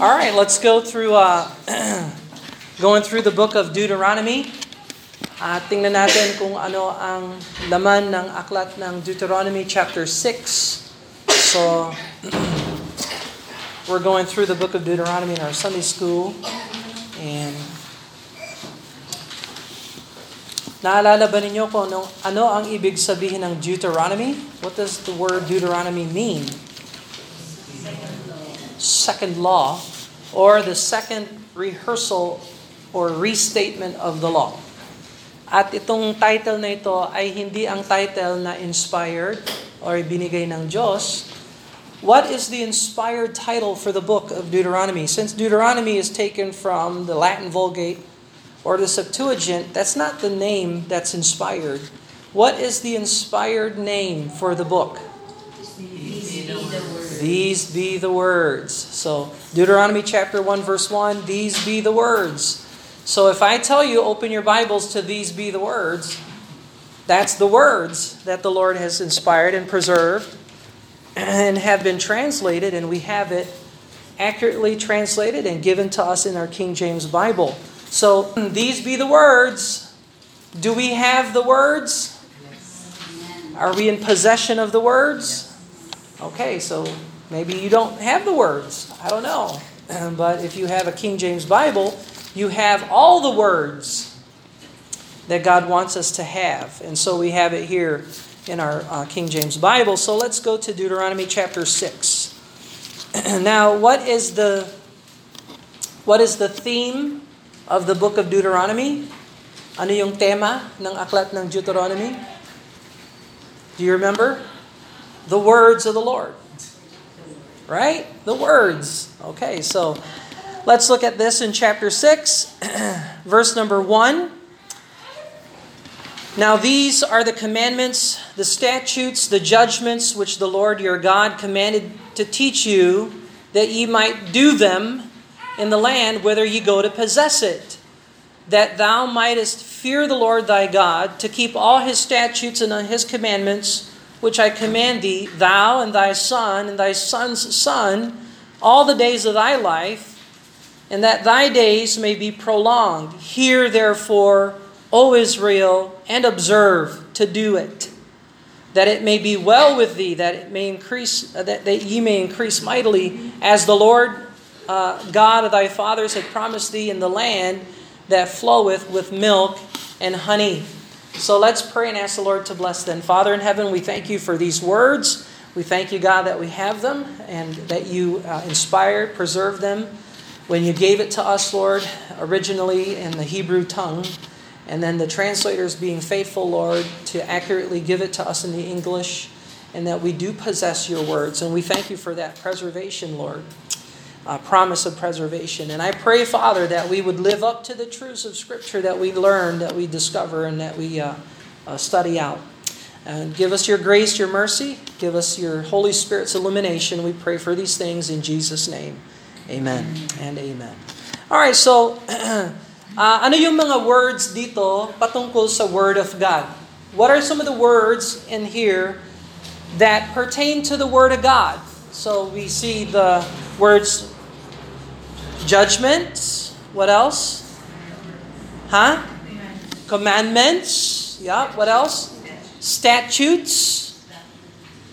All right, let's go through uh, going through the book of Deuteronomy. Uh, tingnan natin kung ano ang laman ng aklat ng Deuteronomy chapter 6. So, we're going through the book of Deuteronomy in our Sunday school. And naalala ba ninyo kung ano, ano ang ibig sabihin ng Deuteronomy? What does the word Deuteronomy mean? Second law or the second rehearsal or restatement of the law. At itong title na ito ay hindi ang title na inspired or binigay ng Diyos. What is the inspired title for the book of Deuteronomy? Since Deuteronomy is taken from the Latin Vulgate or the Septuagint, that's not the name that's inspired. What is the inspired name for the book? These be the words. So, Deuteronomy chapter 1, verse 1, these be the words. So, if I tell you, open your Bibles to these be the words, that's the words that the Lord has inspired and preserved and have been translated, and we have it accurately translated and given to us in our King James Bible. So, these be the words. Do we have the words? Are we in possession of the words? Okay, so Maybe you don't have the words. I don't know. But if you have a King James Bible, you have all the words that God wants us to have. And so we have it here in our uh, King James Bible. So let's go to Deuteronomy chapter 6. now, what is the what is the theme of the book of Deuteronomy? Ano yung tema ng aklat ng Deuteronomy? Do you remember? The words of the Lord right? The words. Okay, so let's look at this in chapter 6, verse number 1. Now these are the commandments, the statutes, the judgments which the Lord your God commanded to teach you, that ye might do them in the land whither ye go to possess it, that thou mightest fear the Lord thy God, to keep all his statutes and his commandments, which I command thee, thou and thy son and thy son's son, all the days of thy life, and that thy days may be prolonged. Hear therefore, O Israel, and observe to do it, that it may be well with thee, that it may increase, uh, that, that ye may increase mightily, as the Lord uh, God of thy fathers had promised thee in the land that floweth with milk and honey. So let's pray and ask the Lord to bless them. Father in heaven, we thank you for these words. We thank you, God, that we have them and that you uh, inspired, preserved them when you gave it to us, Lord, originally in the Hebrew tongue, and then the translators being faithful, Lord, to accurately give it to us in the English, and that we do possess your words. And we thank you for that preservation, Lord uh, promise of preservation. And I pray, Father, that we would live up to the truths of Scripture that we learn, that we discover, and that we uh, uh, study out. And give us your grace, your mercy. Give us your Holy Spirit's illumination. We pray for these things in Jesus' name. Amen and amen. All right, so uh, ano yung mga words dito patungkol sa Word of God? What are some of the words in here that pertain to the Word of God? So we see the words judgments. What else? Huh? Commandments. Yeah. What else? Statutes.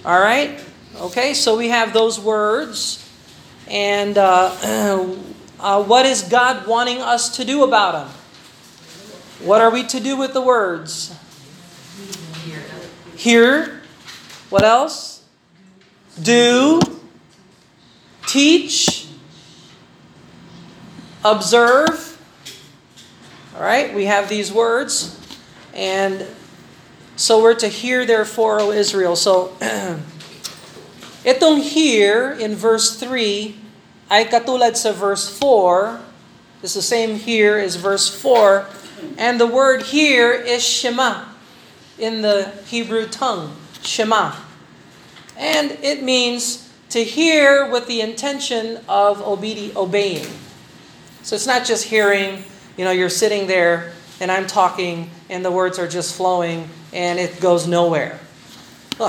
All right. Okay. So we have those words, and uh, uh, what is God wanting us to do about them? What are we to do with the words? Hear. What else? Do. Teach observe. All right, we have these words. And so we're to hear, therefore, O Israel. So, itong here in verse 3 ay katulad sa verse 4. It's the same here as verse 4. And the word here is Shema in the Hebrew tongue. Shema. And it means to hear with the intention of obedi- obeying. So it's not just hearing, you know, you're sitting there and I'm talking and the words are just flowing and it goes nowhere.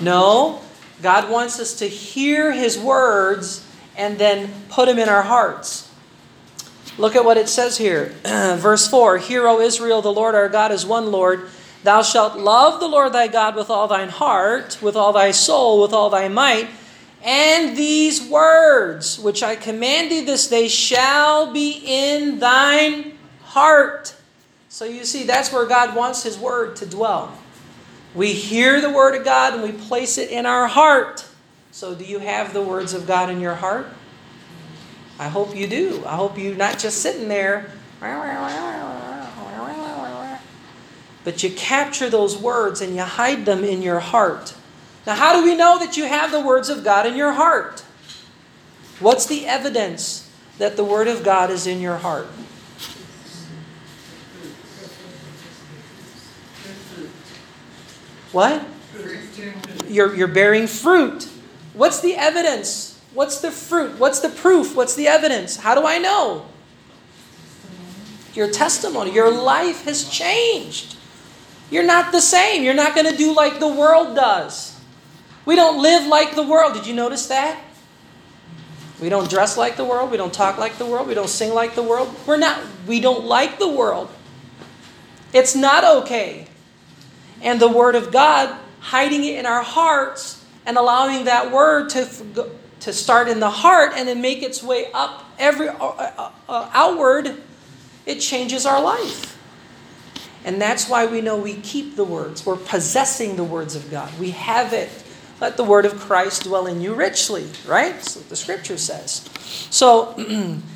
No, God wants us to hear His words and then put them in our hearts. Look at what it says here. Verse 4 Hear, O Israel, the Lord our God is one Lord. Thou shalt love the Lord thy God with all thine heart, with all thy soul, with all thy might. And these words which I command thee this day shall be in thine heart. So you see, that's where God wants His word to dwell. We hear the word of God and we place it in our heart. So, do you have the words of God in your heart? I hope you do. I hope you're not just sitting there. But you capture those words and you hide them in your heart. Now, how do we know that you have the words of God in your heart? What's the evidence that the Word of God is in your heart? What? You're, you're bearing fruit. What's the evidence? What's the fruit? What's the proof? What's the evidence? How do I know? Your testimony, your life has changed. You're not the same. You're not going to do like the world does. We don't live like the world. Did you notice that? We don't dress like the world. We don't talk like the world. We don't sing like the world. We're not we don't like the world. It's not okay. And the word of God hiding it in our hearts and allowing that word to to start in the heart and then make its way up every uh, uh, uh, outward, it changes our life. And that's why we know we keep the words. We're possessing the words of God. We have it. Let the word of Christ dwell in you richly, right? That's what the scripture says. So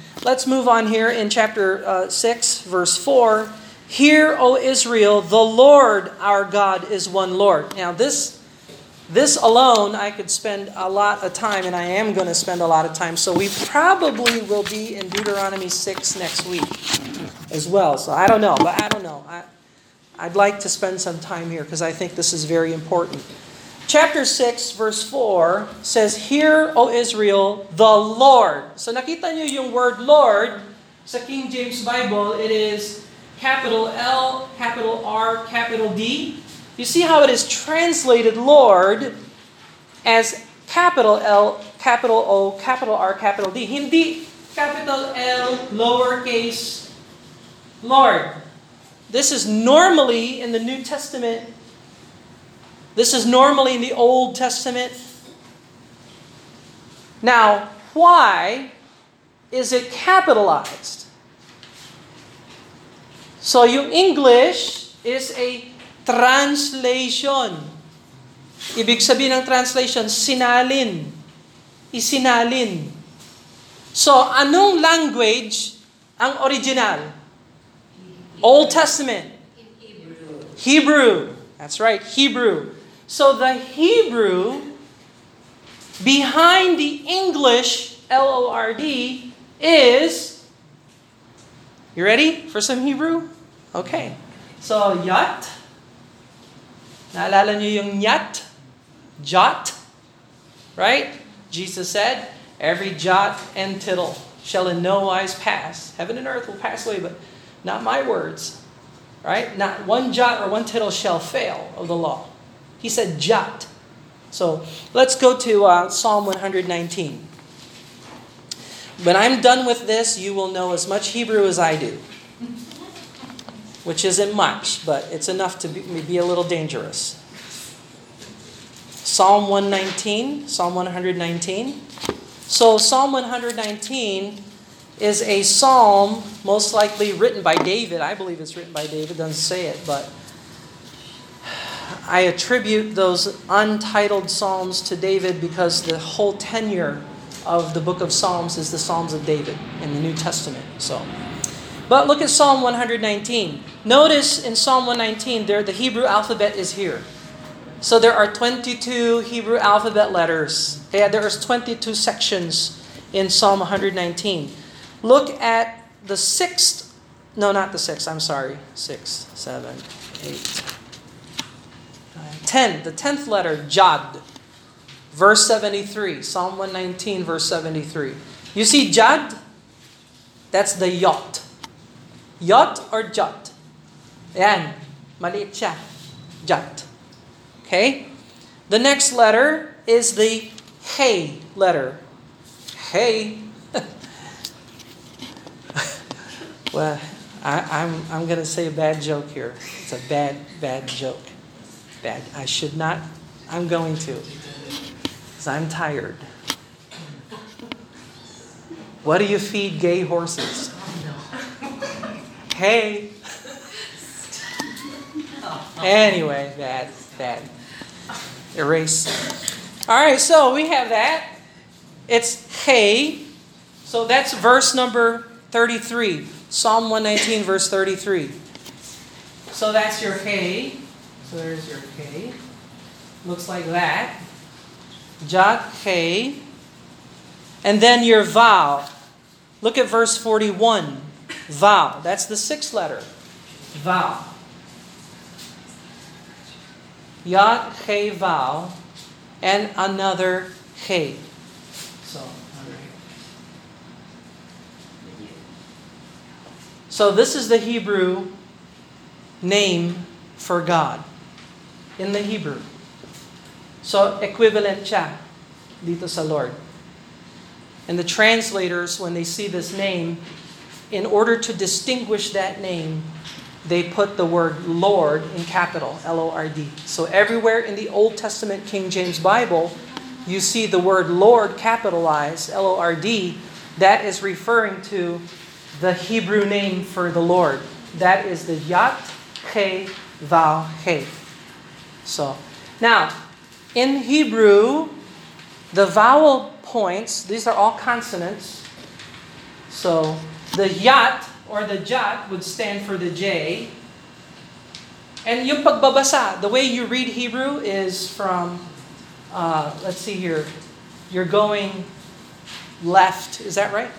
let's move on here in chapter uh, 6, verse 4. Hear, O Israel, the Lord our God is one Lord. Now, this this alone, I could spend a lot of time, and I am going to spend a lot of time. So we probably will be in Deuteronomy 6 next week as well. So I don't know, but I don't know. I, I'd like to spend some time here because I think this is very important. Chapter 6, verse 4 says, Hear, O Israel, the Lord. So nakita niyo yung word Lord sa King James Bible, it is capital L, capital R, capital D. You see how it is translated Lord as capital L, capital O, capital R, capital D. Hindi capital L, lowercase Lord. This is normally in the New Testament. This is normally in the Old Testament. Now, why is it capitalized? So yung English is a translation. Ibig sabihin ng translation, sinalin. Isinalin. So, anong language ang original? Old Testament. Hebrew. That's right, Hebrew. So the Hebrew behind the English L O R D is You ready for some Hebrew? Okay. So yat Naalala niyo yung? Jot? Right? Jesus said, Every jot and tittle shall in no wise pass. Heaven and earth will pass away, but not my words. Right? Not one jot or one tittle shall fail of the law. He said jot. So let's go to uh, Psalm 119. When I'm done with this, you will know as much Hebrew as I do which isn't much, but it's enough to be, be a little dangerous. Psalm 119, Psalm 119. So, Psalm 119 is a psalm most likely written by David. I believe it's written by David, doesn't say it, but I attribute those untitled psalms to David because the whole tenure of the book of Psalms is the Psalms of David in the New Testament. So, but look at Psalm 119. Notice in Psalm 119 there the Hebrew alphabet is here. So there are 22 Hebrew alphabet letters. Okay, there's 22 sections in Psalm 119. Look at the sixth, no, not the sixth, I'm sorry. Six, seven, eight, nine, ten. The tenth letter, Jad. Verse 73, Psalm 119, verse 73. You see Jad? That's the yacht. Yacht or jot? Ayan, maliit siya. Jot. Okay? The next letter is the Hey letter. Hey. Well, I, I'm, I'm going to say a bad joke here. It's a bad, bad joke. Bad. I should not. I'm going to. Because I'm tired. What do you feed gay horses? Hey. Anyway, bad, bad. Erase. All right, so we have that. It's hey. So that's verse number 33. Psalm 119, verse 33. So that's your hey. So there's your hey. Looks like that. Jot, hey. And then your vow. Look at verse 41. Vow. That's the sixth letter. Vow. Yat, hey, vow. And another hey. So, So this is the Hebrew name for God in the Hebrew. So equivalent siya dito sa Lord. And the translators, when they see this name, in order to distinguish that name, they put the word Lord in capital, L O R D. So everywhere in the Old Testament King James Bible, you see the word Lord capitalized, L O R D. That is referring to the Hebrew name for the Lord. That is the Yat He Vav He. So, now, in Hebrew, the vowel points, these are all consonants. So, the Yat or the Jat would stand for the J. And yung pagbabasa, the way you read Hebrew is from, uh, let's see here, you're going left. Is that right?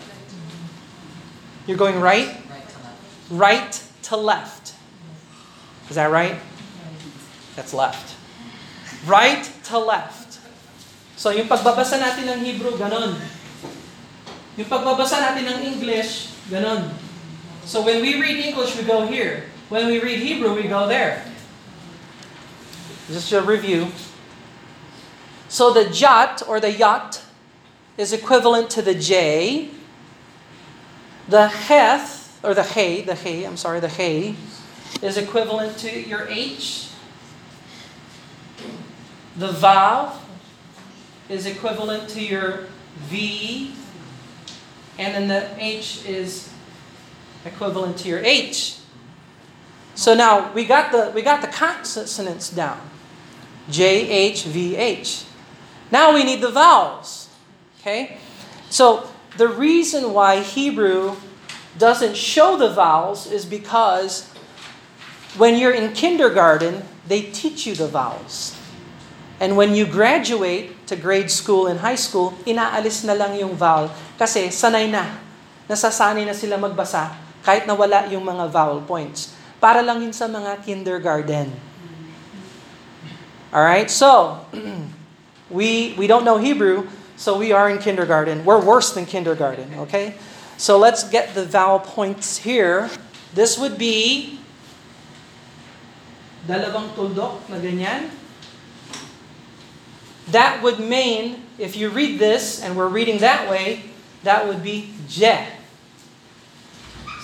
You're going right? Right to left. Is that right? That's left. Right to left. So yung pagbabasa natin ng Hebrew, ganon. Yung pagbabasa natin ng English, ganon. So when we read English, we go here. When we read Hebrew, we go there. Just a review. So the jot or the yat is equivalent to the J. The heth, or the hey, the hey, I'm sorry, the hey, is equivalent to your H. The vav is equivalent to your V. And then the H is equivalent to your H. So now we got the we got the consonants down. J H V H. Now we need the vowels. Okay? So the reason why Hebrew doesn't show the vowels is because when you're in kindergarten, they teach you the vowels. And when you graduate to grade school and high school, inaalis na lang yung vowel kasi sanay na. Nasasanay na sila magbasa kahit na wala yung mga vowel points. Para lang yun sa mga kindergarten. Alright, so we we don't know Hebrew, so we are in kindergarten. We're worse than kindergarten, okay? So let's get the vowel points here. This would be dalawang tuldok na ganyan. That would mean, if you read this and we're reading that way, that would be je.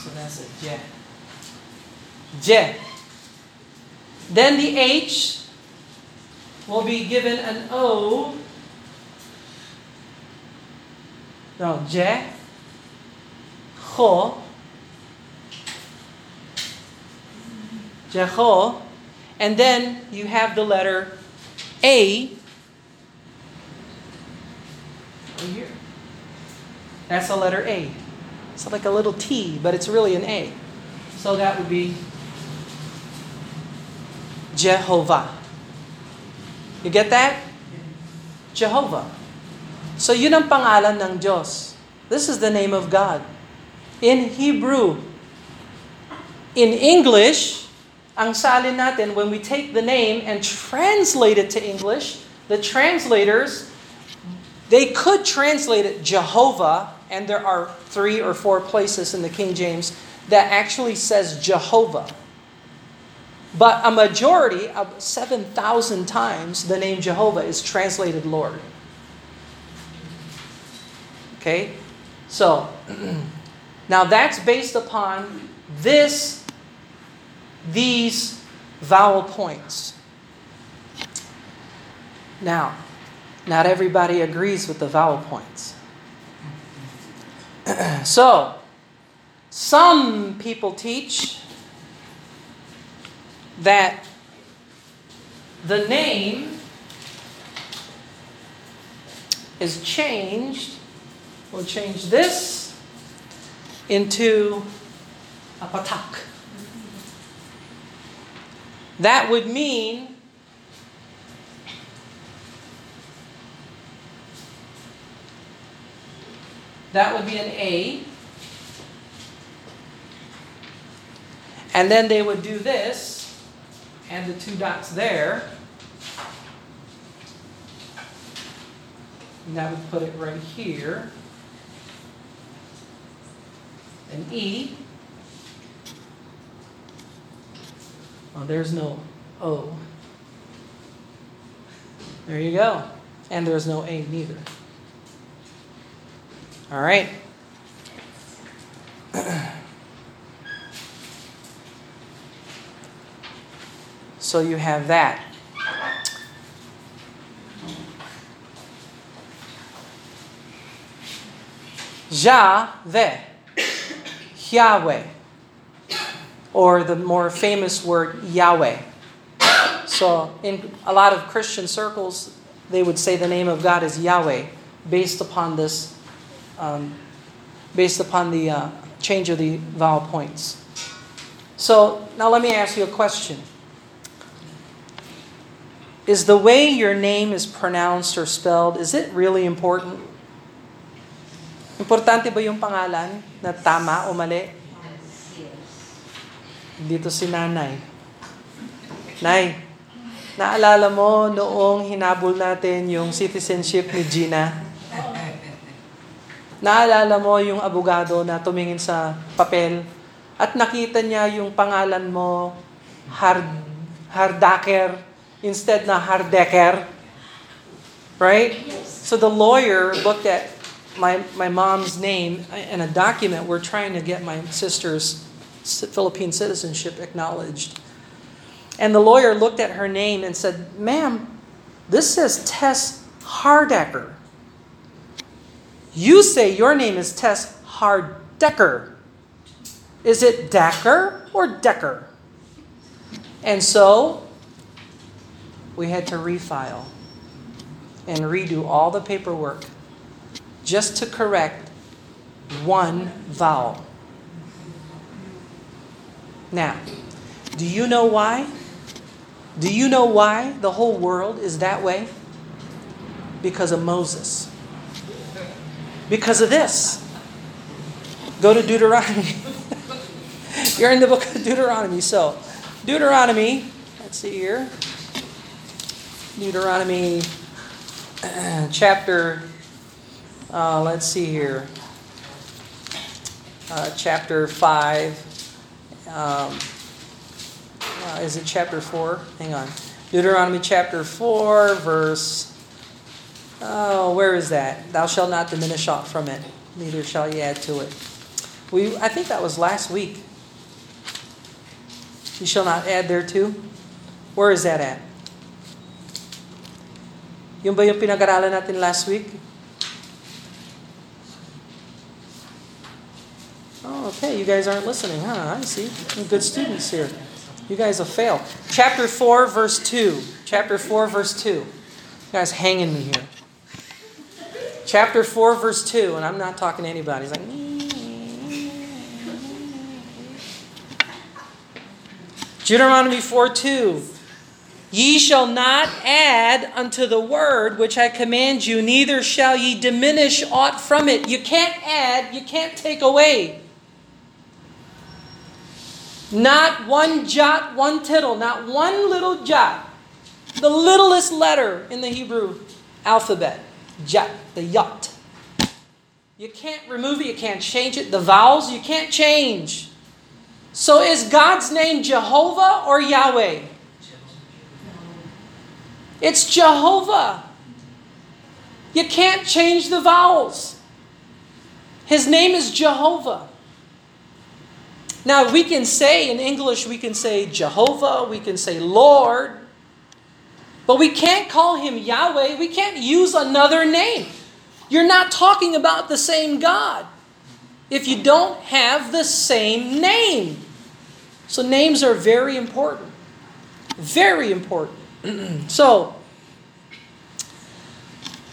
So that's a je. Je. Then the H will be given an O No, je, ho, and then you have the letter A here. That's the letter A. It's like a little T, but it's really an A. So that would be Jehovah. You get that? Jehovah. So yun ang pangalan ng Diyos. This is the name of God. In Hebrew. In English, ang salin natin, when we take the name and translate it to English, the translators, they could translate it Jehovah, and there are three or four places in the King James that actually says Jehovah. But a majority of 7,000 times the name Jehovah is translated Lord. Okay? So, now that's based upon this, these vowel points. Now, not everybody agrees with the vowel points. so, some people teach that the name is changed. We'll change this into a patach. That would mean that would be an A. And then they would do this, and the two dots there. And that would put it right here. An E. Oh, there's no O. There you go. And there's no A neither. All right. So you have that. Yahweh, Yahweh, or the more famous word Yahweh. So in a lot of Christian circles, they would say the name of God is Yahweh, based upon this, um, based upon the uh, change of the vowel points. So now let me ask you a question. Is the way your name is pronounced or spelled, is it really important? Importante ba yung pangalan na tama o mali? Dito si nanay. Nay, naalala mo noong hinabol natin yung citizenship ni Gina? Naalala mo yung abogado na tumingin sa papel at nakita niya yung pangalan mo, Hard, Hardaker, instead na Hardecker. Right? So the lawyer looked at my, my mom's name and a document. We're trying to get my sister's Philippine citizenship acknowledged. And the lawyer looked at her name and said, Ma'am, this says Tess Hardecker. You say your name is Tess Hardecker. Is it Decker or Decker? And so we had to refile and redo all the paperwork just to correct one vowel. Now, do you know why? Do you know why the whole world is that way? Because of Moses. Because of this. Go to Deuteronomy. You're in the book of Deuteronomy. So, Deuteronomy, let's see here. Deuteronomy uh, chapter, uh, let's see here, uh, chapter 5. Um, uh, is it chapter 4? Hang on. Deuteronomy chapter 4, verse. Oh, where is that? Thou shalt not diminish aught from it, neither shall ye add to it. We, I think that was last week. You shall not add thereto. Where is that at? Yung ba yung pinag-aralan natin last week? Oh, okay. You guys aren't listening, huh? I see. You're good students here. You guys have fail. Chapter 4, verse 2. Chapter 4, verse 2. You guys hanging me here. Chapter 4, verse 2. And I'm not talking to anybody. He's like, Deuteronomy 4, 2. Ye shall not add unto the word which I command you, neither shall ye diminish aught from it. You can't add, you can't take away. Not one jot, one tittle, not one little jot. The littlest letter in the Hebrew alphabet. Jot, the yot. You can't remove it, you can't change it. The vowels, you can't change. So is God's name Jehovah or Yahweh? It's Jehovah. You can't change the vowels. His name is Jehovah. Now, we can say in English, we can say Jehovah, we can say Lord, but we can't call him Yahweh. We can't use another name. You're not talking about the same God if you don't have the same name. So, names are very important. Very important. so,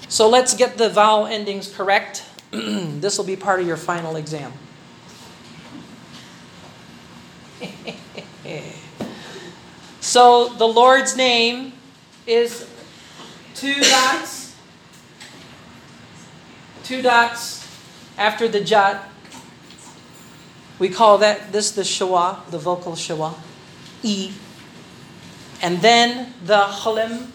so let's get the vowel endings correct. this will be part of your final exam. So the Lord's name is two dots, two dots after the jot. We call that this the shewa, the vocal shewa, e, and then the cholem,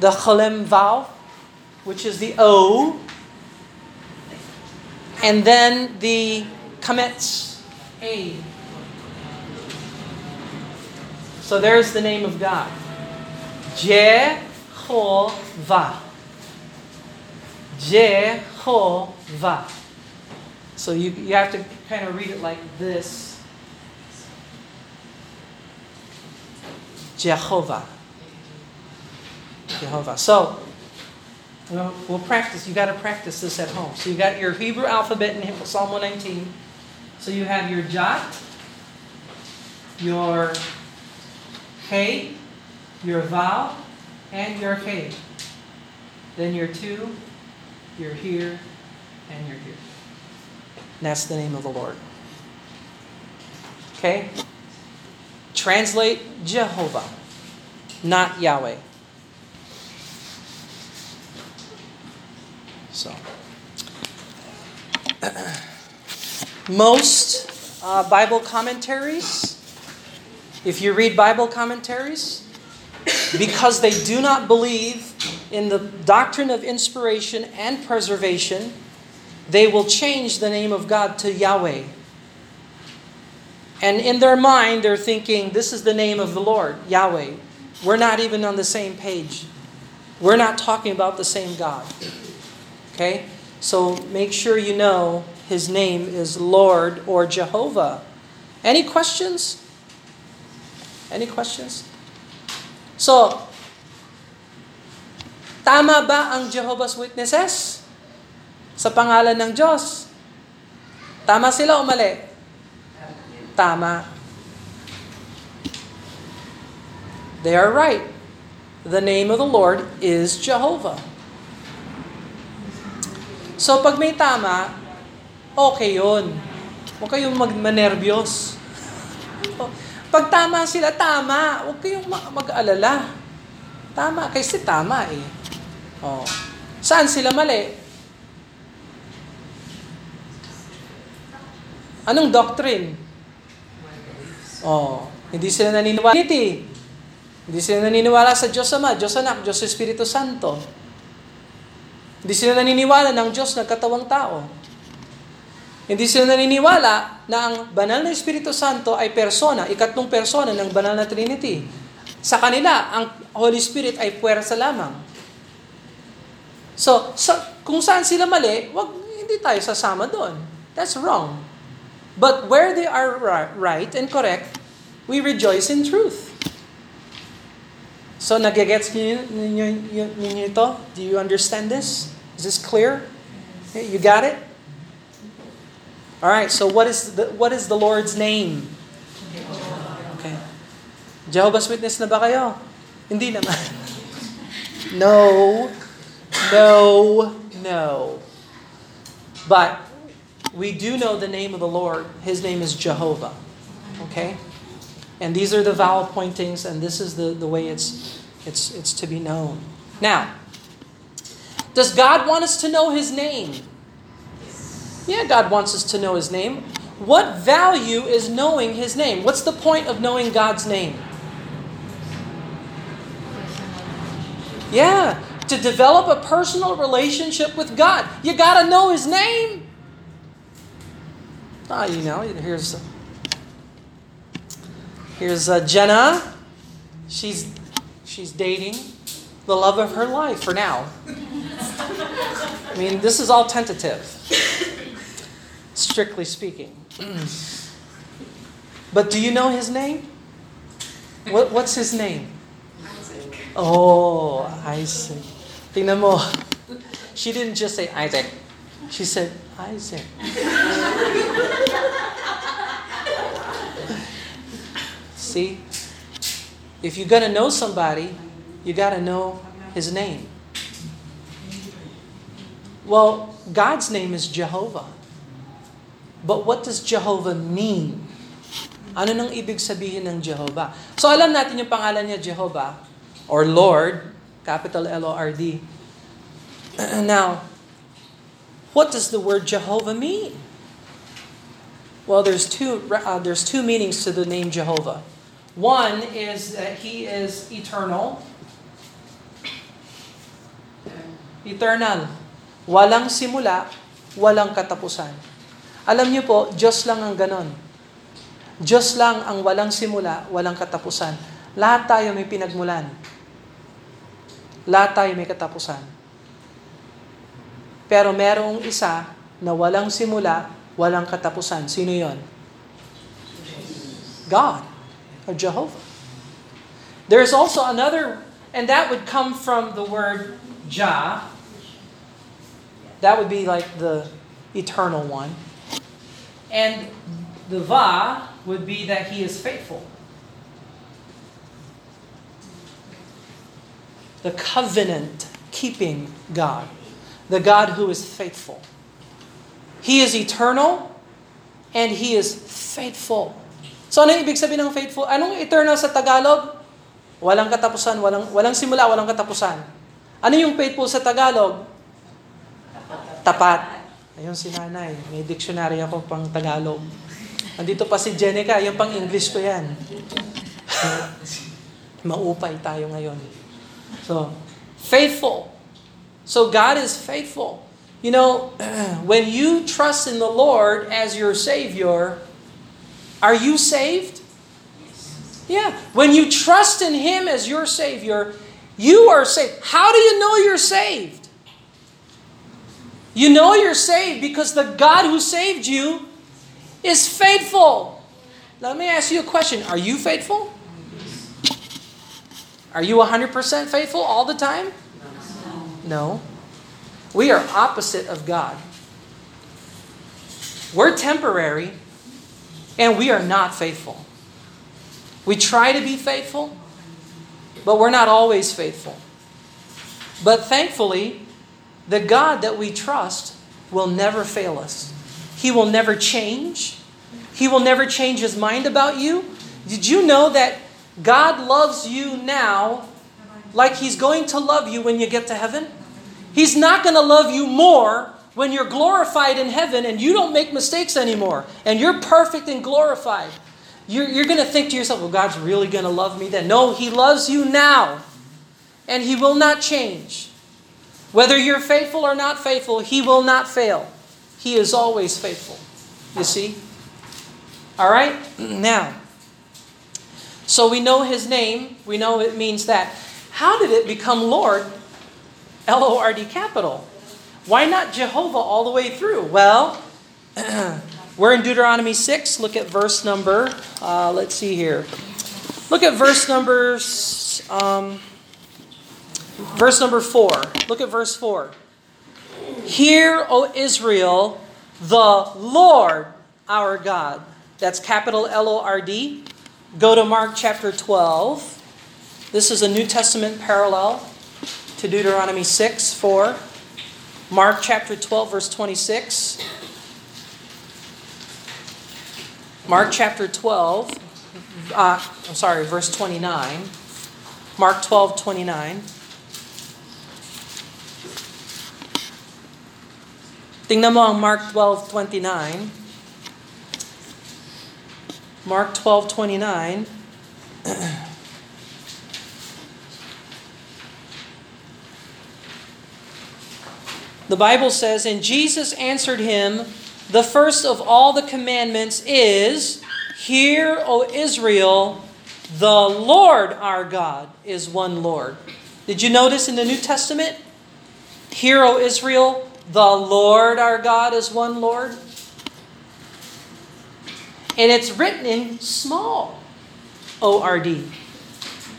the cholem vowel, which is the o, and then the kametz, A. So there's the name of God. Jehovah. Jehovah. So you, you have to kind of read it like this. Jehovah. Jehovah. So We'll, we'll practice. You got to practice this at home. So you got your Hebrew alphabet in Psalm 119. So you have your jot, your hey, your vowel, and your hey. Then your two, you're here, and you're here. And that's the name of the Lord. Okay? Translate Jehovah, not Yahweh. So, most uh, Bible commentaries, if you read Bible commentaries, because they do not believe in the doctrine of inspiration and preservation, they will change the name of God to Yahweh. And in their mind, they're thinking, this is the name of the Lord, Yahweh. We're not even on the same page. We're not talking about the same God. Okay? So make sure you know his name is Lord or Jehovah. Any questions? Any questions? So, tama ba ang Jehovah's Witnesses sa pangalan ng Diyos? Tama sila o mali? Tama. They are right. The name of the Lord is Jehovah. So pag may tama, okay yun. Huwag kayong magmanervyos. Pag tama sila, tama. Huwag kayong mag-alala. Tama, kasi tama eh. Oh. Saan sila mali? Anong doctrine? Oh, hindi sila naniniwala. Hindi sila naniniwala sa Diyos Ama, Diyos Anak, Diyos Espiritu Santo. Hindi sila naniniwala ng Diyos na katawang tao. Hindi sila naniniwala na ang banal na Espiritu Santo ay persona, ikatlong persona ng banal na Trinity. Sa kanila, ang Holy Spirit ay puwersa lamang. So, sa, kung saan sila mali, wag, hindi tayo sasama doon. That's wrong. But where they are right and correct, we rejoice in truth. So, nagigets niyo, niyo, niyo ito? Do you understand this? Is this clear? You got it? All right, so what is the, what is the Lord's name? Okay. Jehovah's Witness na ba kayo? Hindi naman. No. No. No. But we do know the name of the Lord. His name is Jehovah. Okay? And these are the vowel pointings, and this is the, the way it's, it's, it's to be known. Now, does God want us to know His name? Yeah, God wants us to know His name. What value is knowing His name? What's the point of knowing God's name? Yeah, to develop a personal relationship with God. You got to know His name. Ah, you know, here's here's uh, Jenna. She's she's dating the love of her life for now. I mean, this is all tentative, strictly speaking. but do you know his name? What, what's his name? Isaac. Oh, Isaac. Tingnan mo. She didn't just say Isaac. She said Isaac. See? If you're going to know somebody, you got to know his name. Well, God's name is Jehovah. But what does Jehovah mean? Ano nang ibig sabihin ng Jehovah? So alam natin yung pangalan niya Jehovah or Lord, capital L-O-R-D. Now, what does the word Jehovah mean? Well, there's two, uh, there's two meanings to the name Jehovah. One is that he is eternal. Eternal. Walang simula, walang katapusan. Alam niyo po, Diyos lang ang ganon. Diyos lang ang walang simula, walang katapusan. Lahat tayo may pinagmulan. Lahat tayo may katapusan. Pero merong isa na walang simula, walang katapusan. Sino yon? God, or Jehovah. There's also another, and that would come from the word Jah. That would be like the eternal one. And the Va would be that he is faithful. The covenant keeping God. The God who is faithful. He is eternal and he is faithful. So ano ibig sabihin ng faithful? Anong eternal sa Tagalog? Walang katapusan, walang walang simula, walang katapusan. Ano yung faithful sa Tagalog? Tapat. Ayun si nanay. May dictionary ako pang Tagalog. Andito pa si Jenica, yung pang English ko yan. Maupay tayo ngayon. So, faithful. So God is faithful. You know, when you trust in the Lord as your Savior, are you saved? Yeah. When you trust in Him as your Savior, you are saved. How do you know you're saved? You know you're saved because the God who saved you is faithful. Let me ask you a question Are you faithful? Are you 100% faithful all the time? No. We are opposite of God. We're temporary and we are not faithful. We try to be faithful, but we're not always faithful. But thankfully, the God that we trust will never fail us. He will never change. He will never change his mind about you. Did you know that God loves you now like he's going to love you when you get to heaven? He's not going to love you more when you're glorified in heaven and you don't make mistakes anymore and you're perfect and glorified. You're, you're going to think to yourself, well, God's really going to love me then. No, He loves you now and He will not change. Whether you're faithful or not faithful, He will not fail. He is always faithful. You see? All right? Now, so we know His name, we know it means that. How did it become Lord? L O R D capital. Why not Jehovah all the way through? Well, we're in Deuteronomy 6. Look at verse number, uh, let's see here. Look at verse numbers. um, verse number 4. Look at verse 4. Hear, O Israel, the Lord our God. That's capital L O R D. Go to Mark chapter 12. This is a New Testament parallel to Deuteronomy 6 4. Mark chapter 12, verse 26. Mark chapter 12, uh, I'm sorry, verse 29. Mark 12, 29. Tingnan mo ang Mark 12, 29. Mark 12, 29. The Bible says, And Jesus answered him, The first of all the commandments is Hear, O Israel, the Lord our God is one Lord. Did you notice in the New Testament? Hear, O Israel, the Lord our God is one Lord. And it's written in small O R D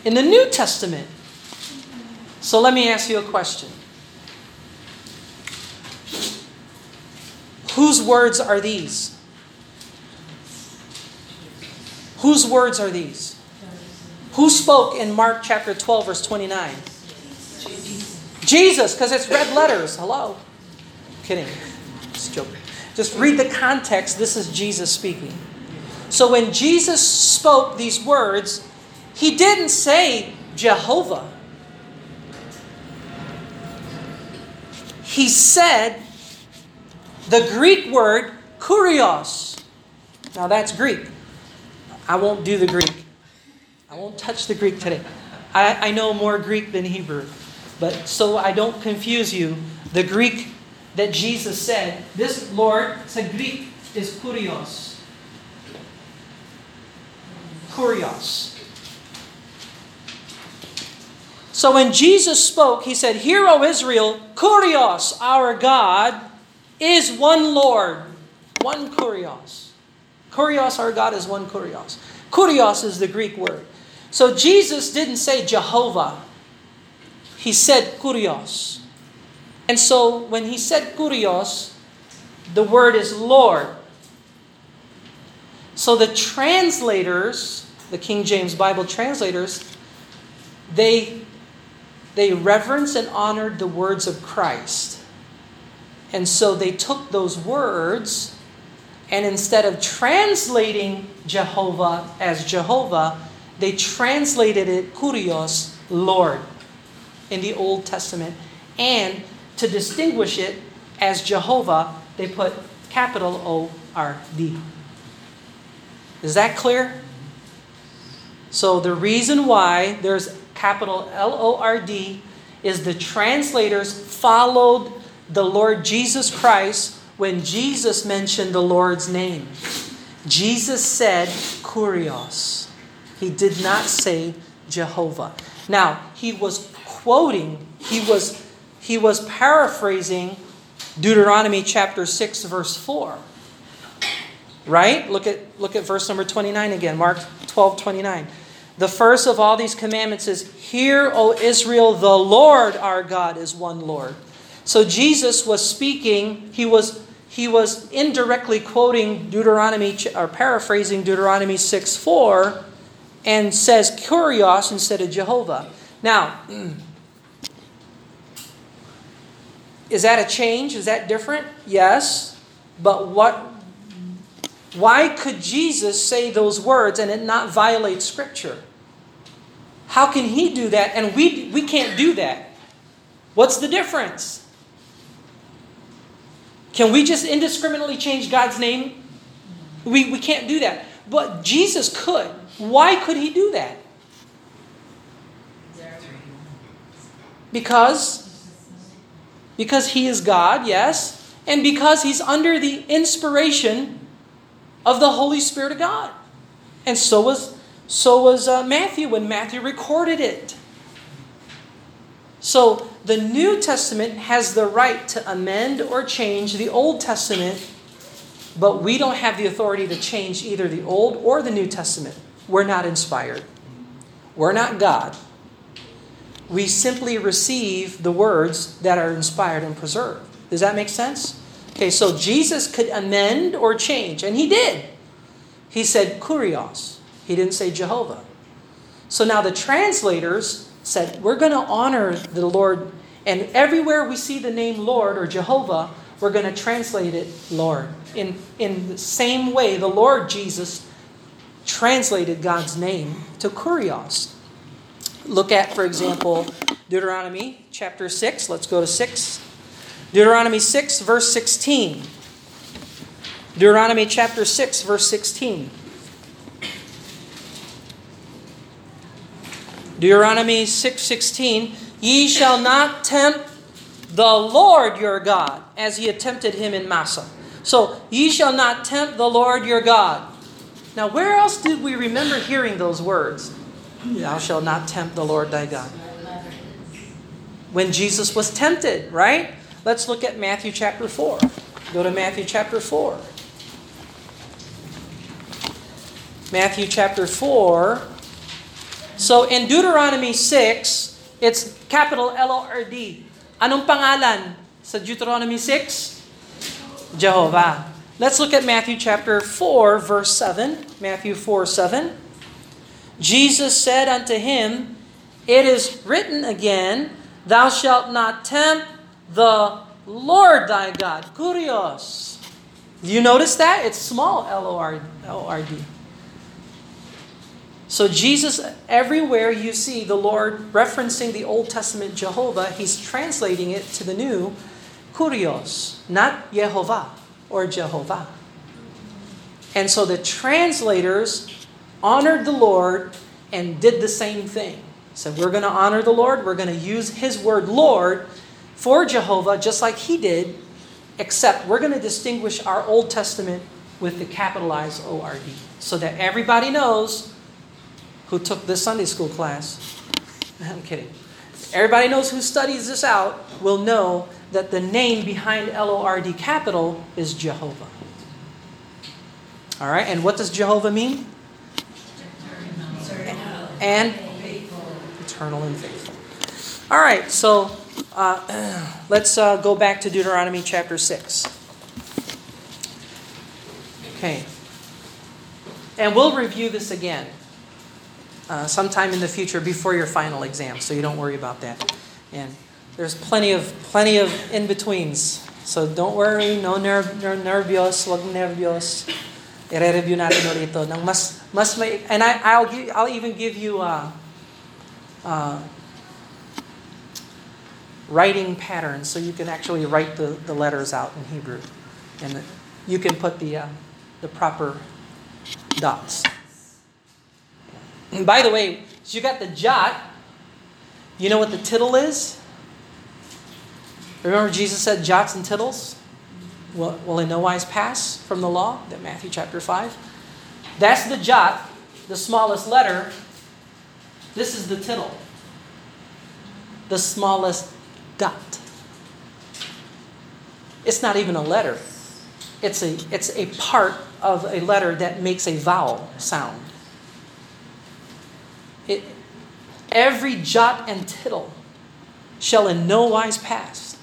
in the New Testament. So let me ask you a question. Whose words are these? Whose words are these? Who spoke in Mark chapter 12, verse 29? Jesus, because it's red letters. Hello. Kidding. Just joking. Just read the context. This is Jesus speaking. So when Jesus spoke these words, he didn't say Jehovah. He said the Greek word kurios. Now that's Greek. I won't do the Greek. I won't touch the Greek today. I, I know more Greek than Hebrew. But so I don't confuse you, the Greek that Jesus said, this Lord, sa Greek, is kurios. Kurios. So when Jesus spoke, he said, Hear, O Israel, Kurios, our God, is one Lord. One Kurios. Kurios, our God, is one Kurios. Kurios is the Greek word. So Jesus didn't say Jehovah. He said Kurios. And so when he said Kurios, the word is Lord. So the translators, the King James Bible translators, they they reverence and honored the words of Christ. And so they took those words and instead of translating Jehovah as Jehovah, they translated it kurios, Lord, in the Old Testament. And to distinguish it as Jehovah, they put capital O R D. Is that clear? So the reason why there's capital L O R D is the translators followed the Lord Jesus Christ when Jesus mentioned the Lord's name. Jesus said kurios. He did not say Jehovah. Now, he was quoting, he was he was paraphrasing Deuteronomy chapter 6 verse 4. Right? Look at look at verse number 29 again. Mark 12, 29. The first of all these commandments is Hear, O Israel, the Lord our God is one Lord. So Jesus was speaking, he was he was indirectly quoting Deuteronomy or paraphrasing Deuteronomy 6 4 and says Kurios instead of Jehovah. Now, Is that a change? Is that different? Yes. But what why could Jesus say those words and it not violate scripture? How can he do that and we we can't do that? What's the difference? Can we just indiscriminately change God's name? We, we can't do that. But Jesus could. Why could he do that? Because because he is God, yes, and because he's under the inspiration of the Holy Spirit of God. And so was so was uh, Matthew when Matthew recorded it. So the New Testament has the right to amend or change the Old Testament, but we don't have the authority to change either the Old or the New Testament. We're not inspired. We're not God we simply receive the words that are inspired and preserved. Does that make sense? Okay, so Jesus could amend or change, and he did. He said kurios. He didn't say Jehovah. So now the translators said, we're going to honor the Lord, and everywhere we see the name Lord or Jehovah, we're going to translate it Lord. In, in the same way, the Lord Jesus translated God's name to kurios. Look at, for example, Deuteronomy chapter 6. Let's go to 6. Deuteronomy 6, verse 16. Deuteronomy chapter 6, verse 16. Deuteronomy 6:16, "Ye shall not tempt the Lord your God as ye attempted him in Massah. So, ye shall not tempt the Lord your God. Now, where else did we remember hearing those words? Thou shalt not tempt the Lord thy God. When Jesus was tempted, right? Let's look at Matthew chapter 4. Go to Matthew chapter 4. Matthew chapter 4. So in Deuteronomy 6, it's capital L-O-R-D. Anong pangalan sa Deuteronomy 6? Jehovah. Let's look at Matthew chapter 4, verse 7. Matthew 4, 7. Jesus said unto him, It is written again, Thou shalt not tempt the Lord thy God. Kurios. Do you notice that? It's small L-O-R-D. So Jesus, everywhere you see the Lord referencing the Old Testament Jehovah, he's translating it to the new Kurios, not Yehovah or Jehovah. And so the translators honored the Lord and did the same thing. So we're going to honor the Lord, we're going to use his word Lord for Jehovah just like he did, except we're going to distinguish our Old Testament with the capitalized ORD so that everybody knows who took this Sunday school class. I'm kidding. Everybody knows who studies this out will know that the name behind L O R D capital is Jehovah. All right, and what does Jehovah mean? And eternal and faithful. All right, so uh, let's uh, go back to Deuteronomy chapter 6. Okay. And we'll review this again uh, sometime in the future before your final exam, so you don't worry about that. And there's plenty of plenty of in betweens, so don't worry. No ner- ner- nervyos, wag nervyos. I-review natin ulit ito. Nang mas mas may and I I'll give, I'll even give you uh, uh, writing patterns so you can actually write the, the letters out in Hebrew, and you can put the uh, the proper dots. And by the way, you got the jot. You know what the tittle is? Remember Jesus said jots and tittles will, will in no wise pass from the law? That Matthew chapter 5. That's the jot, the smallest letter. This is the tittle, the smallest dot. It's not even a letter. It's a, it's a part of a letter that makes a vowel sound. It, every jot and tittle shall in no wise pass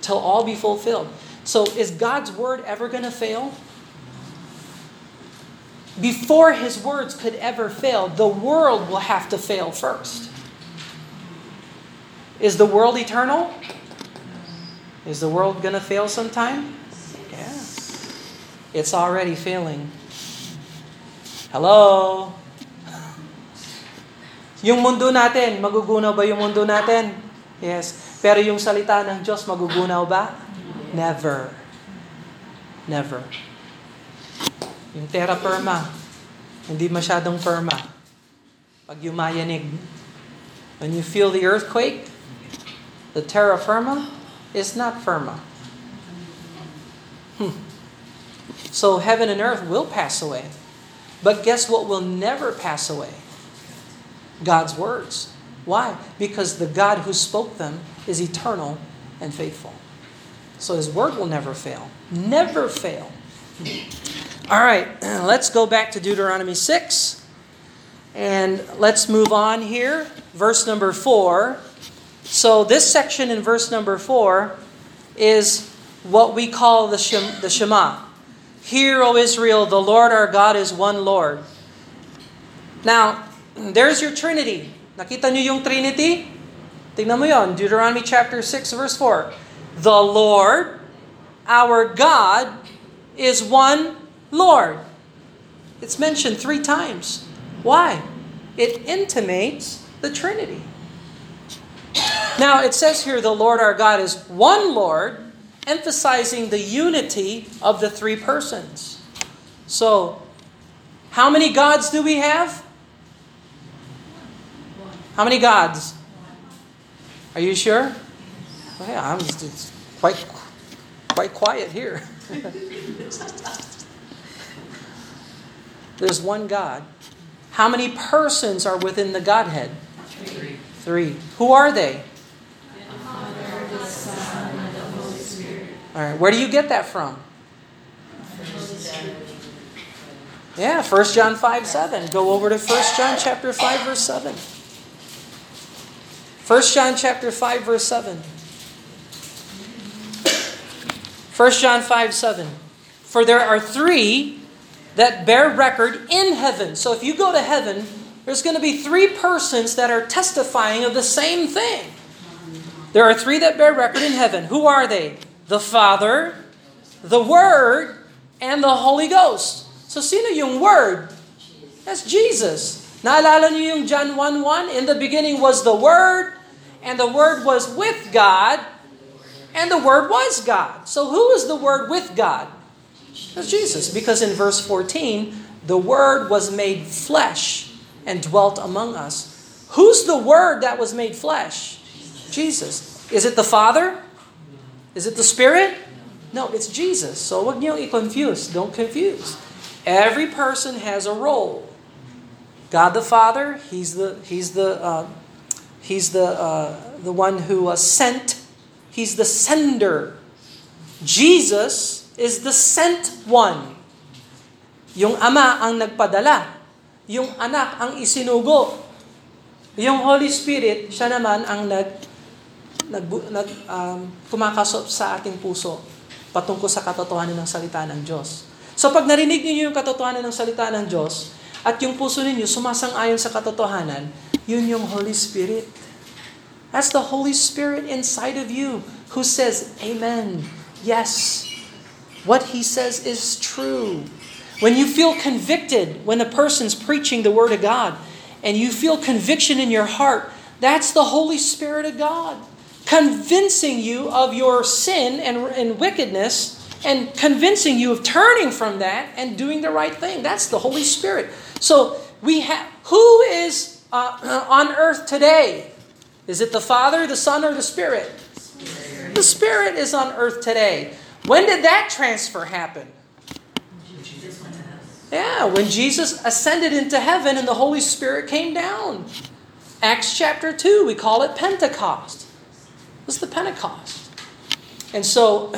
till all be fulfilled. So is God's word ever going to fail? Before his words could ever fail, the world will have to fail first. Is the world eternal? Is the world going to fail sometime? Yeah. It's already failing. Hello? Yung mundo natin, magugunaw ba yung mundo natin? Yes. Pero yung salita ng Diyos, magugunaw ba? Never. Never. Yung terra firma, hindi masyadong firma. Pag yumayanig, when you feel the earthquake, the terra firma is not firma. Hmm. So heaven and earth will pass away. But guess what will never pass away? God's words. Why? Because the God who spoke them is eternal and faithful. So his word will never fail. Never fail. All right, let's go back to Deuteronomy 6. And let's move on here. Verse number 4. So this section in verse number 4 is what we call the, Shem, the Shema. Hear, O Israel, the Lord our God is one Lord. Now, there's your Trinity. Nakita niyo yung Trinity? Tingnan mo yon, Deuteronomy chapter 6 verse 4. The Lord, our God, is one Lord. It's mentioned three times. Why? It intimates the Trinity. Now, it says here the Lord our God is one Lord, emphasizing the unity of the three persons. So, how many gods do we have? How many gods? Are you sure? Well, yeah, I'm just, quite quite quiet here. There's one God. How many persons are within the Godhead? Three. Three. Who are they? All right, where do you get that from? Yeah, 1 John 5, 7. Go over to 1 John chapter 5, verse 7. 1 John chapter 5, verse 7. 1 John 5, 7. For there are three that bear record in heaven. So if you go to heaven, there's going to be three persons that are testifying of the same thing. There are three that bear record in heaven. Who are they? The Father, the Word, and the Holy Ghost. So sino yung Word? That's Jesus. Naalala niyo yung John 1.1? In the beginning was the Word, and the Word was with God, and the Word was God. So who is the Word with God? That's Jesus. Because in verse 14, the Word was made flesh and dwelt among us. Who's the Word that was made flesh? Jesus. Is it the Father? Is it the Spirit? No, it's Jesus. So wag niyo i-confuse. Don't confuse. Every person has a role. God the Father, He's the He's the uh, He's the uh, the one who uh, sent. He's the sender. Jesus is the sent one. Yung Ama ang nagpadala. Yung anak ang isinugo. Yung Holy Spirit, siya naman ang nag nag, nag um, kumakasop sa ating puso patungkol sa katotohanan ng salita ng Diyos. So pag narinig niyo yung katotohanan ng salita ng Diyos at yung puso ninyo sumasang-ayon sa katotohanan, yun yung Holy Spirit. That's the Holy Spirit inside of you who says, Amen. Yes. What He says is true. When you feel convicted when a person's preaching the Word of God and you feel conviction in your heart, that's the Holy Spirit of God convincing you of your sin and, and wickedness and convincing you of turning from that and doing the right thing. That's the Holy Spirit. So we have who is uh, on earth today? Is it the Father, the Son, or the Spirit? The Spirit is on earth today. When did that transfer happen? Yeah, when Jesus ascended into heaven and the Holy Spirit came down. Acts chapter 2, we call it Pentecost. It was the Pentecost. And so,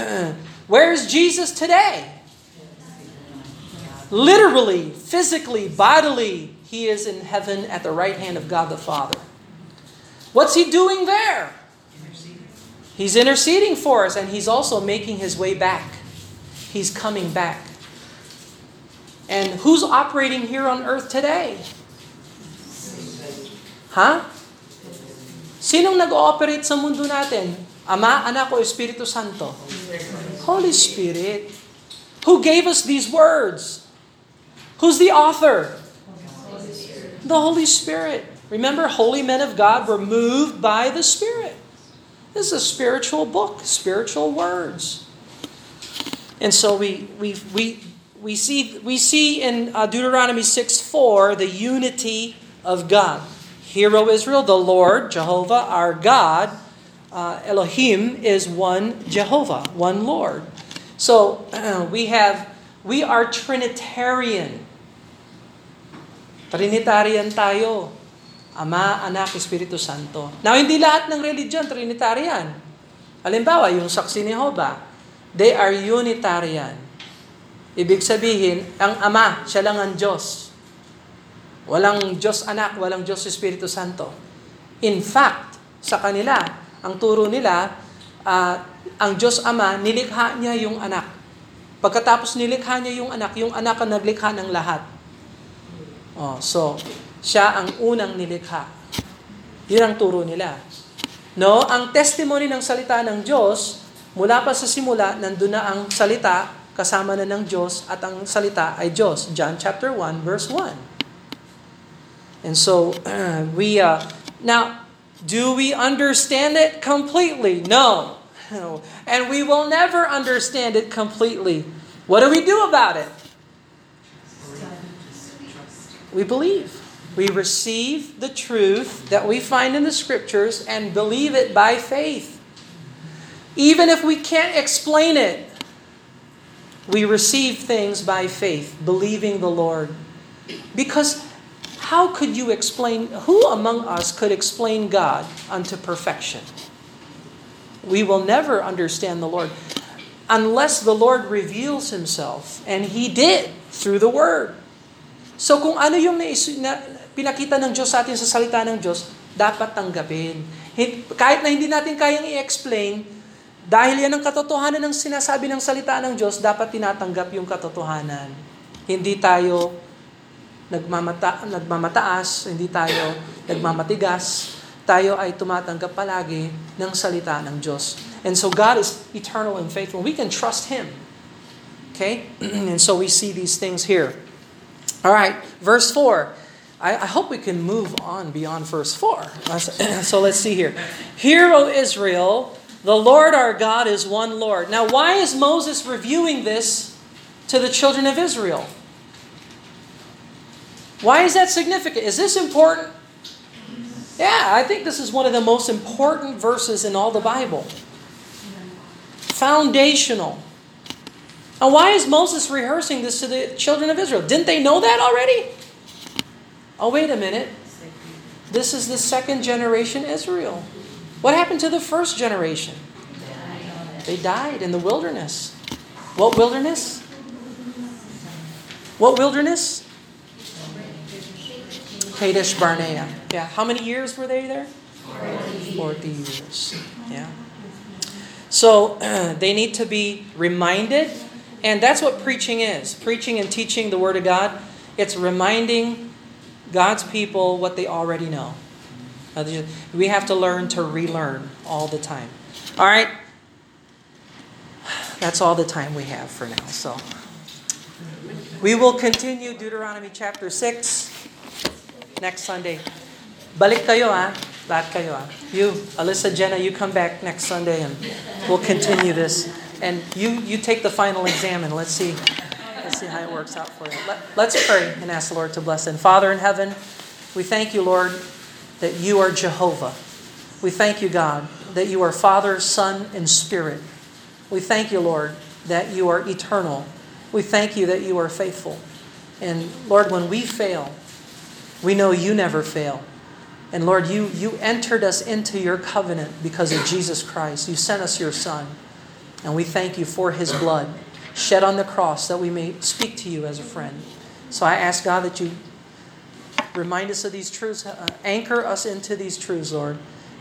where is Jesus today? Literally, physically, bodily, he is in heaven at the right hand of God the Father. What's he doing there? He's interceding for us, and he's also making his way back. He's coming back. And who's operating here on earth today? Huh? Sinong nag-ooperate sa mundo natin? Ama, Anak, o Espiritu Santo? Holy Spirit. Who gave us these words? Who's the author? The Holy Spirit. Remember, holy men of God were moved by the Spirit. This is a spiritual book, spiritual words. And so we, we, we, we, see, we see in uh, Deuteronomy 6 4 the unity of God. Hear, O Israel, the Lord, Jehovah, our God, uh, Elohim, is one Jehovah, one Lord. So we have, we are Trinitarian. Trinitarian tayo. Ama, Anak, Espiritu Santo. Now, hindi lahat ng religion Trinitarian. Halimbawa, yung saksi ni Jehovah, they are Unitarian. Ibig sabihin, ang Ama, siya lang ang Diyos. Walang Diyos Anak, walang Diyos Espiritu Santo. In fact, sa kanila, ang turo nila, uh, ang Diyos Ama, nilikha niya yung anak. Pagkatapos nilikha niya yung anak, yung anak ang naglikha ng lahat. Oh, so, siya ang unang nilikha. Yun ang turo nila. No, ang testimony ng salita ng Diyos, mula pa sa simula, nandun na ang salita, kasama na ng Diyos, at ang salita ay Diyos. John chapter 1, verse 1. And so, uh, we, uh, now, do we understand it completely? No. And we will never understand it completely. What do we do about it? We believe. We receive the truth that we find in the scriptures and believe it by faith. Even if we can't explain it, We receive things by faith, believing the Lord. Because how could you explain, who among us could explain God unto perfection? We will never understand the Lord unless the Lord reveals Himself. And He did through the Word. So kung ano yung na, pinakita ng Diyos sa atin sa salita ng Diyos, dapat tanggapin. Kahit na hindi natin kayang i-explain, dahil yan ang katotohanan ng sinasabi ng salita ng Diyos, dapat tinatanggap yung katotohanan. Hindi tayo nagmamata, nagmamataas, hindi tayo nagmamatigas, tayo ay tumatanggap palagi ng salita ng Diyos. And so God is eternal and faithful. We can trust Him. Okay? and so we see these things here. All right, verse 4. I, I hope we can move on beyond verse 4. so let's see here. Hear, O Israel, the Lord our God is one Lord. Now, why is Moses reviewing this to the children of Israel? Why is that significant? Is this important? Yeah, I think this is one of the most important verses in all the Bible. Foundational. And why is Moses rehearsing this to the children of Israel? Didn't they know that already? Oh, wait a minute. This is the second generation Israel. What happened to the first generation? They died in the wilderness. What wilderness? What wilderness? Kadesh Barnea. Yeah. How many years were they there? 40, 40 years. Yeah. So they need to be reminded, and that's what preaching is. Preaching and teaching the Word of God, it's reminding God's people what they already know. We have to learn to relearn all the time. All right? That's all the time we have for now. So we will continue Deuteronomy chapter 6 next Sunday. Balik kayo ah. Lahat kayo ah. You, Alyssa, Jenna, you come back next Sunday and we'll continue this. And you, you take the final exam and let's see, let's see how it works out for you. Let, let's pray and ask the Lord to bless it. Father in heaven, we thank you, Lord, that you are Jehovah. We thank you, God, that you are Father, Son, and Spirit. We thank you, Lord, that you are eternal. We thank you that you are faithful. And Lord, when we fail, we know you never fail. And Lord, you, you entered us into your covenant because of Jesus Christ. You sent us your Son. And we thank you for his blood shed on the cross that we may speak to you as a friend. So I ask God that you remind us of these truths, uh, anchor us into these truths, Lord,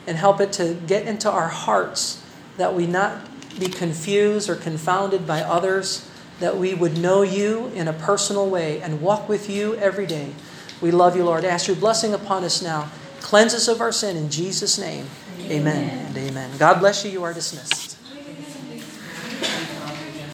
and help it to get into our hearts that we not be confused or confounded by others, that we would know you in a personal way and walk with you every day. We love you, Lord. Ask your blessing upon us now. Cleanse us of our sin in Jesus' name. Amen, amen and amen. God bless you. You are dismissed.